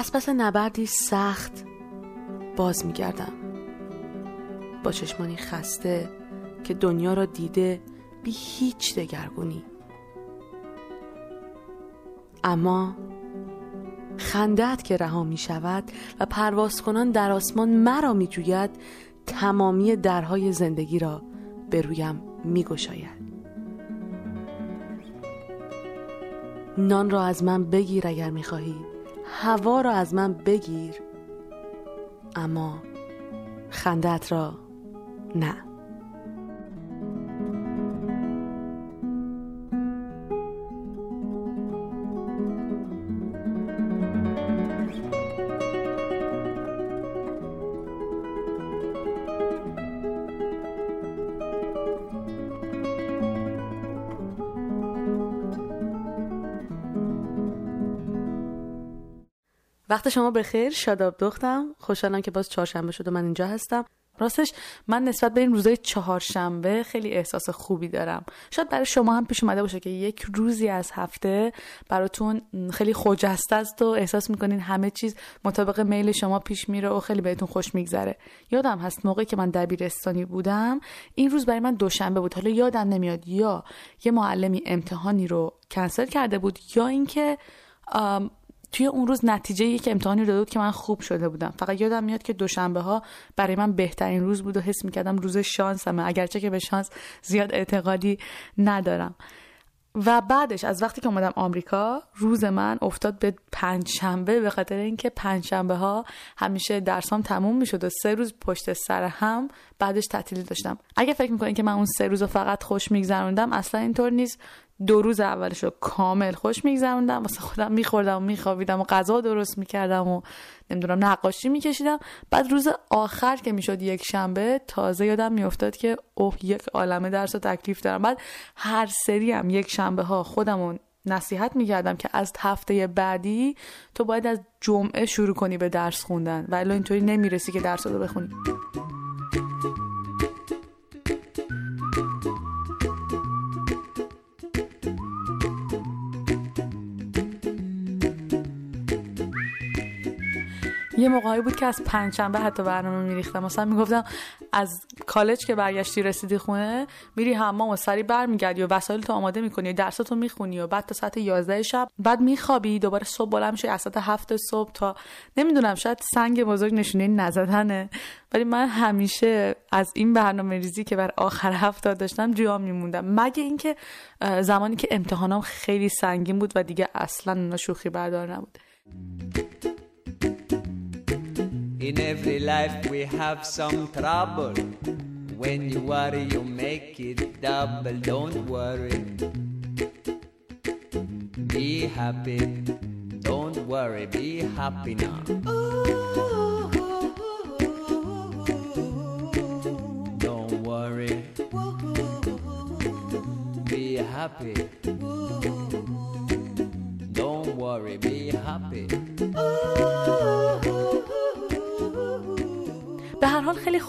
از پس نبردی سخت باز میگردم با چشمانی خسته که دنیا را دیده بی هیچ دگرگونی. اما خندت که رها می شود و پرواز کنان در آسمان مرا می جوید تمامی درهای زندگی را به رویم می گشاید. نان را از من بگیر اگر می خواهی هوا را از من بگیر اما خندت را نه. وقت شما بخیر. شاداب دختم. خوشحالم که باز چهارشنبه شد و من اینجا هستم. راستش من نسبت به این روزای چهارشنبه خیلی احساس خوبی دارم. شاید برای شما هم پیش اومده باشه که یک روزی از هفته براتون خیلی خجسته است و احساس می‌کنین همه چیز مطابق میل شما پیش میره و خیلی بهتون خوش میگذره. یادم هست موقعی که من دبیرستانی بودم. این روز برای من دوشنبه بود. حالا یادم نمیاد یا یه معلمی امتحانی رو کنسل کرده بود یا اینکه توی اون روز نتیجه یک امتحانی داده بود که من خوب شده بودم. فقط یادم میاد که دوشنبه ها برای من بهترین روز بود و حس می‌کردم روز شانسمه. اگرچه که به شانس زیاد اعتقادی ندارم. و بعدش از وقتی که اومدم آمریکا روز من افتاد به پنج شنبه به خاطر اینکه پنج شنبه ها همیشه درسام تموم می‌شد و سه روز پشت سر هم بعدش تعطیلی داشتم. اگه فکر می‌کنین که من اون سه روز فقط خوش میگذروندم اصلا اینطور نیست. دو روز اولش رو کامل خوش میگذروندم واسه خودم میخوردم و میخوابیدم و غذا درست می‌کردم و نمی‌دونم نقاشی میکشیدم. بعد روز آخر که می‌شد یک شنبه تازه یادم میافتاد که اوه یک عالمه درس و تکلیف دارم. بعد هر سری هم یک شنبه ها خودمون نصیحت می‌کردم که از هفته بعدی تو باید از جمعه شروع کنی به درس خوندن ولی اینطوری نمی‌رسی که درس رو بخونی. یه موقعی بود که از پنجشنبه حتی برنامه میریختم. مثلا می‌گفتم از کالج که برگشتی رسیدی خونه میری حمام و سری برمیگردی و وسایل تو آماده می‌کنی و درساتو می‌خونی و بعد تا ساعت 11 شب بعد میخوابی دوباره صبح بلند میشی از ساعت 7 صبح تا نمی‌دونم شاید سنگ بزرگ نشونه نزدنه. ولی من همیشه از این برنامه ریزی که بر آخر هفته داشتم جا میموندم. مگه اینکه زمانی که امتحانام خیلی سنگین بود و دیگه اصلا شوخی بردار نبود. In every life we have some trouble. When you worry, you make it double. Don't worry. Be happy. Don't worry, be happy now. Don't worry. Be happy.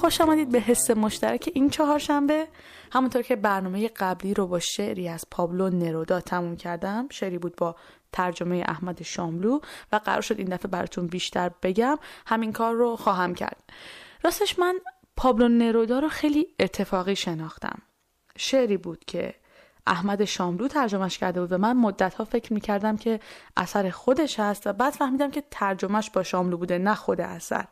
خوش آمدید به حس مشترک این چهارشنبه. همونطور که برنامه قبلی رو با شعری از پابلو نرودا تموم کردم شعری بود با ترجمه احمد شاملو و قرار شد این دفعه براتون بیشتر بگم. همین کار رو خواهم کرد. راستش من پابلو نرودا رو خیلی اتفاقی شناختم. شعری بود که احمد شاملو ترجمهش کرده بود و من مدت ها فکر می‌کردم که اثر خودش هست و بعد فهمیدم که ترجمهش با شاملو بوده نه خود اثر.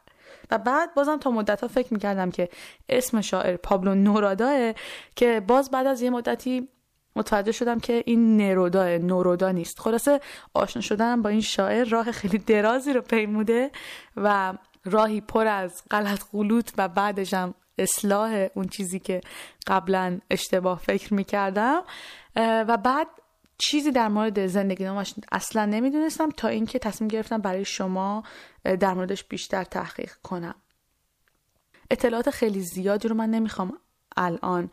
و بعد بازم تا مدت ها فکر می‌کردم که اسم شاعر پابلو نوراداه که باز بعد از یه مدتی متوجه شدم که این نرودا نورودا نیست. خلاصه آشنا شدنم با این شاعر راه خیلی درازی رو پیموده و راهی پر از غلط غلوط و بعدشم اصلاح اون چیزی که قبلا اشتباه فکر می‌کردم. و بعد چیزی در مورد زندگی نامش اصلا نمی‌دونستم تا اینکه تصمیم گرفتم برای شما در موردش بیشتر تحقیق کنم. اطلاعات خیلی زیادی رو من نمی‌خوام الان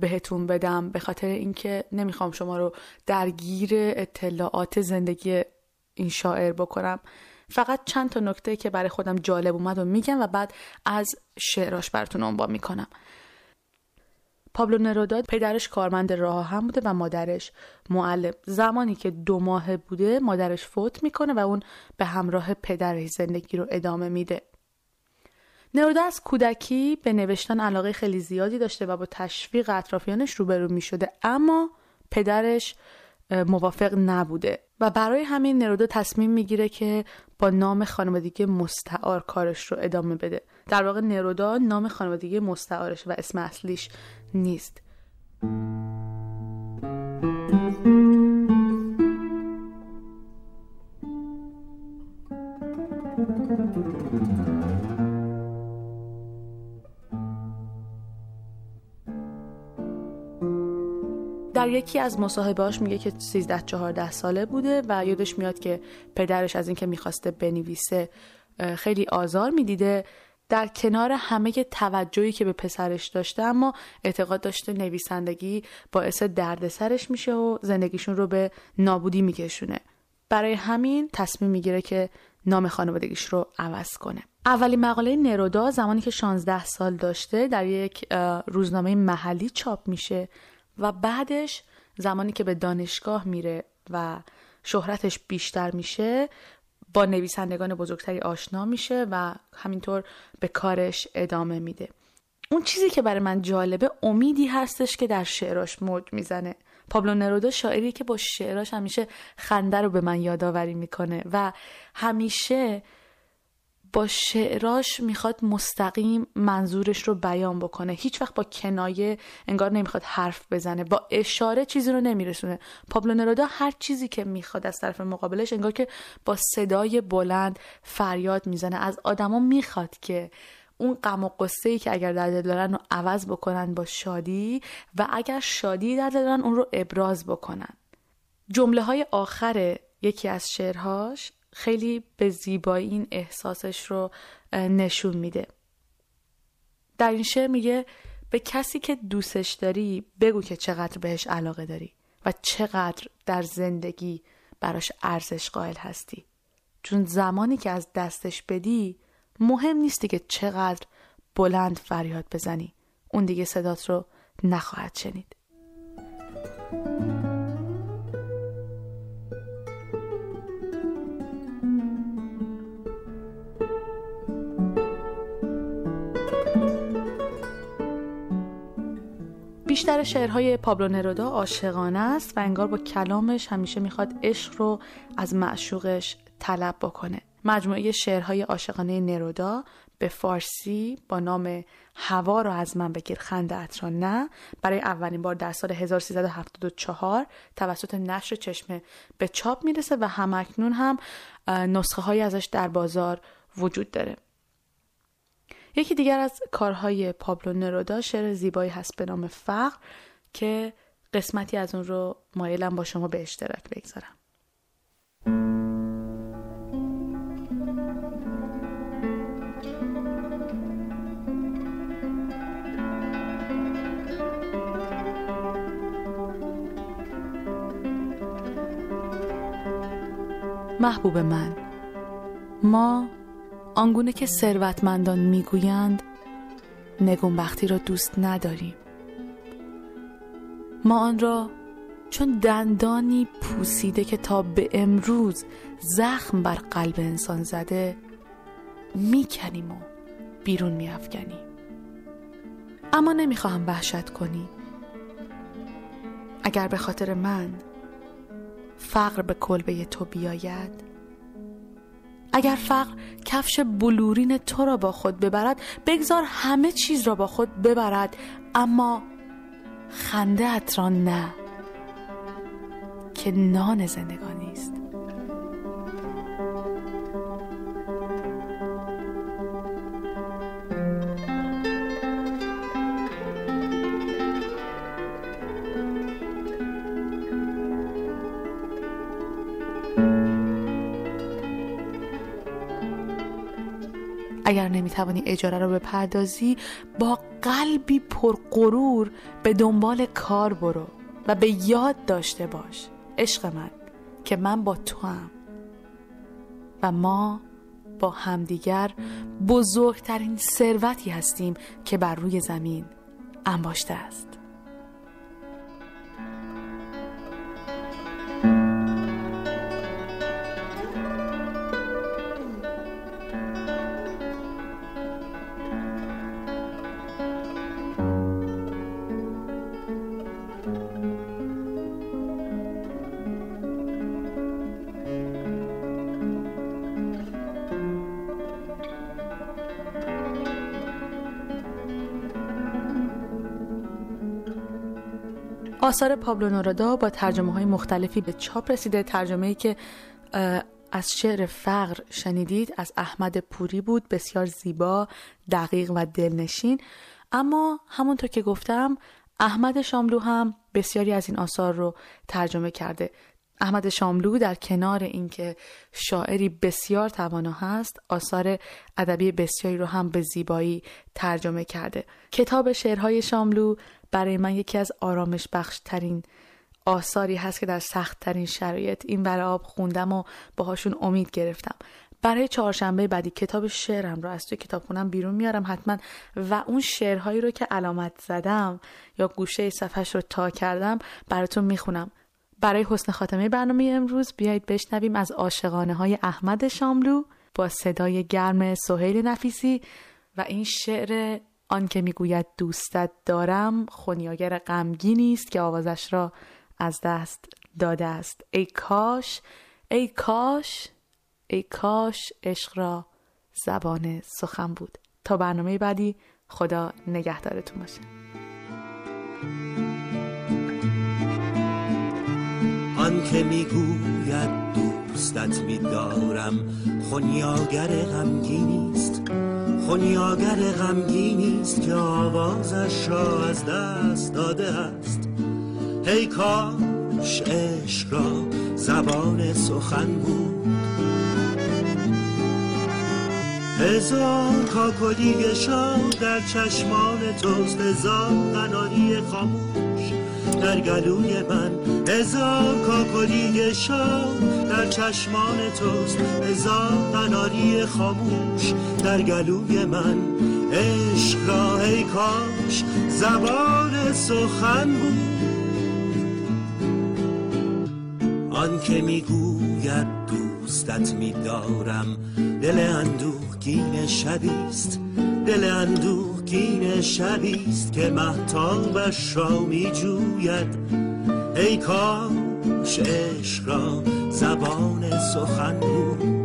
بهتون بدم به خاطر اینکه نمی‌خوام شما رو درگیر اطلاعات زندگی این شاعر بکنم. فقط چند تا نکته که برای خودم جالب اومد و میگم و بعد از شعراش براتون عنوان می‌کنم. پابلو نرودا پدرش کارمند راه هم بوده و مادرش معلم. زمانی که دو ماه بوده مادرش فوت می‌کنه و اون به همراه پدرش زندگی رو ادامه میده. نرودا از کودکی به نوشتن علاقه خیلی زیادی داشته و با تشویق اطرافیانش روبرو می شده اما پدرش موافق نبوده. و برای همین نرودا تصمیم می‌گیره که با نام خانوادگی مستعار کارش رو ادامه بده. در واقع نرودا نام خانوادگی مستعارش و اسم اصلیش نیست. در یکی از مصاحبهاش میگه که 13 14 ساله بوده و یادش میاد که پدرش از اینکه می‌خواسته بنویسه خیلی آزار می‌دیده. در کنار همه توجهی که به پسرش داشته اما اعتقاد داشته نویسندگی باعث دردسرش میشه و زندگیشون رو به نابودی میکشونه. برای همین تصمیم می‌گیره که نام خانوادگیش رو عوض کنه. اولین مقاله نرودا زمانی که 16 سال داشته در یک روزنامه محلی چاپ میشه و بعدش زمانی که به دانشگاه میره و شهرتش بیشتر میشه با نویسندگان بزرگتری آشنا میشه و همینطور به کارش ادامه میده. اون چیزی که برای من جالبه امیدی هستش که در شعراش موج می‌زنه. پابلو نرودا شاعری که با شعراش همیشه خنده رو به من یادآوری می‌کنه و همیشه با شعراش می‌خواد مستقیم منظورش رو بیان بکنه. هیچ وقت با کنایه انگار نمی‌خواد حرف بزنه. با اشاره چیزی رو نمیرسونه. پابلو نرودا هر چیزی که می‌خواد از طرف مقابلش انگار که با صدای بلند فریاد می‌زنه. از آدما می‌خواد که اون غم و قصه ای که اگر در دل دارن رو عوض بکنن با شادی و اگر شادی در دل دارن اون رو ابراز بکنن. جمله های آخر یکی از شعرهاش خیلی به زیبایی این احساسش رو نشون میده. در این شعر میگه به کسی که دوستش داری بگو که چقدر بهش علاقه داری و چقدر در زندگی براش ارزش قائل هستی. چون زمانی که از دستش بدی مهم نیستی که چقدر بلند فریاد بزنی. اون دیگه صدات رو نخواهد شنید. بیشتر شعرهای پابلو نرودا عاشقانه است و انگار با کلامش همیشه می‌خواد عشق رو از معشوقش طلب بکنه. مجموعه شعرهای عاشقانه نرودا به فارسی با نام هوا رو از من بگیر خنده را نه برای اولین بار در سال 1374 توسط نشر چشمه به چاپ می‌رسه و همکنون هم نسخه های ازش در بازار وجود داره. یکی دیگر از کارهای پابلو نرودا شعر زیبایی هست به نام فقر که قسمتی از اون رو مایلم با شما به اشتراک بگذارم. محبوب من ما آنگونه که ثروتمندان می‌گویند نگونبختی را دوست نداریم. ما آن را چون دندانی پوسیده که تا به امروز زخم بر قلب انسان زده می‌کنیم و بیرون میافکنیم اما نمی‌خواهم وحشت کنی. اگر به خاطر من فقر به کلبه تو بیاید اگر فقر کفش بلورین تو را با خود ببرد بگذار همه چیز را با خود ببرد اما خنده را نه که نان زندگانی. اگر نمی‌توانی اجاره رو بپردازی با قلبی پرغرور به دنبال کار برو و به یاد داشته باش. عشق من که من با تو هم و ما با همدیگر بزرگترین ثروتی هستیم که بر روی زمین انباشته است. آثار پابلو نورادا با ترجمه های مختلفی به چاپ رسیده. ترجمه ای که از شعر فقر شنیدید از احمد پوری بود بسیار زیبا دقیق و دلنشین. اما همونطور که گفتم احمد شاملو هم بسیاری از این آثار رو ترجمه کرده. احمد شاملو در کنار اینکه شاعری بسیار توانا هست آثار ادبی بسیاری رو هم به زیبایی ترجمه کرده. کتاب شعرهای شاملو برای من یکی از آرامش بخش ترین آثاری هست که در سخت ترین شرایط این برای آب خوندم و باهاشون امید گرفتم. برای چهارشنبه بعدی کتاب شعرم رو از توی کتابخونم بیرون میارم حتما و اون شعرهایی رو که علامت زدم یا گوشه صفحش رو تا کردم براتون می‌خونم. برای حسن خاتمه برنامه امروز بیایید بشنویم از عاشقانه های احمد شاملو با صدای گرم سهیل نفیسی و این شعر آن که می‌گوید دوستت دارم خونیاگر غمگینی است که آوازش را از دست داده است. ای کاش ای کاش ای کاش عشق را زبان سخن بود. تا برنامه بعدی خدا نگهدارتون باشه. آن که می‌گوید دوستت میدارم خونیاگر غمگینیست خونیاگر غمگینیست که آوازش را از دست داده است. ای کاش عشق را زبان سخن بود. هزار کاکلی در چشمان توست هزار قناری خاموش. در گلوی من. هزار کاکلی شام در چشمان توست. هزار قناری خاموش در گلوی من. عشق را ای کاش زبان سخن بود. آن که می‌گوید دوستت میدارم دل اندوهگین شبیست. دل اندوهگین شبیست که محتابش را میجوید. ای کاش عشق را زبان سخن بود.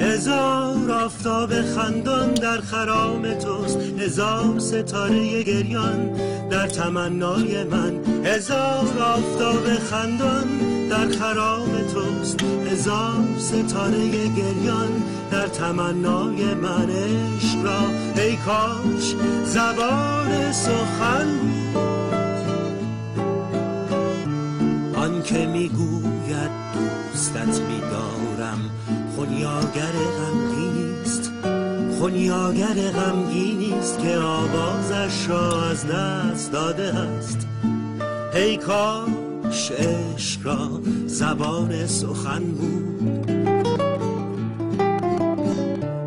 هزار آفتاب خندان در خرام توست هزار ستاره گریان در تمنای من. هزار آفتاب خندان در خرام توست. هزار ستاره گریان در تمنای من عشق را. ای کاش زبان سخن آن که می‌گوید دوستت میدارم. خونیاگر غمگینیست خونیاگر غمگینیست که آوازش را از دست داده است. ای کاش عشق را زبان سخن بود.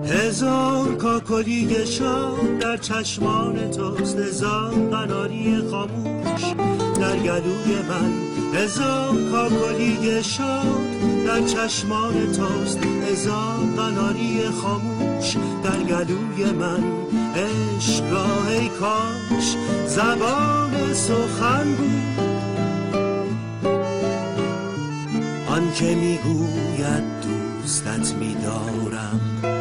هزار کاکلی شام در چشمان توست هزار قناری خاموش. در گلوی من هزار کاکلی شام در چشمان توست هزار قناری خاموش. در گلوی من عشق را ای کاش زبان سخن بود. آن که می‌گوید دوستت میدارم.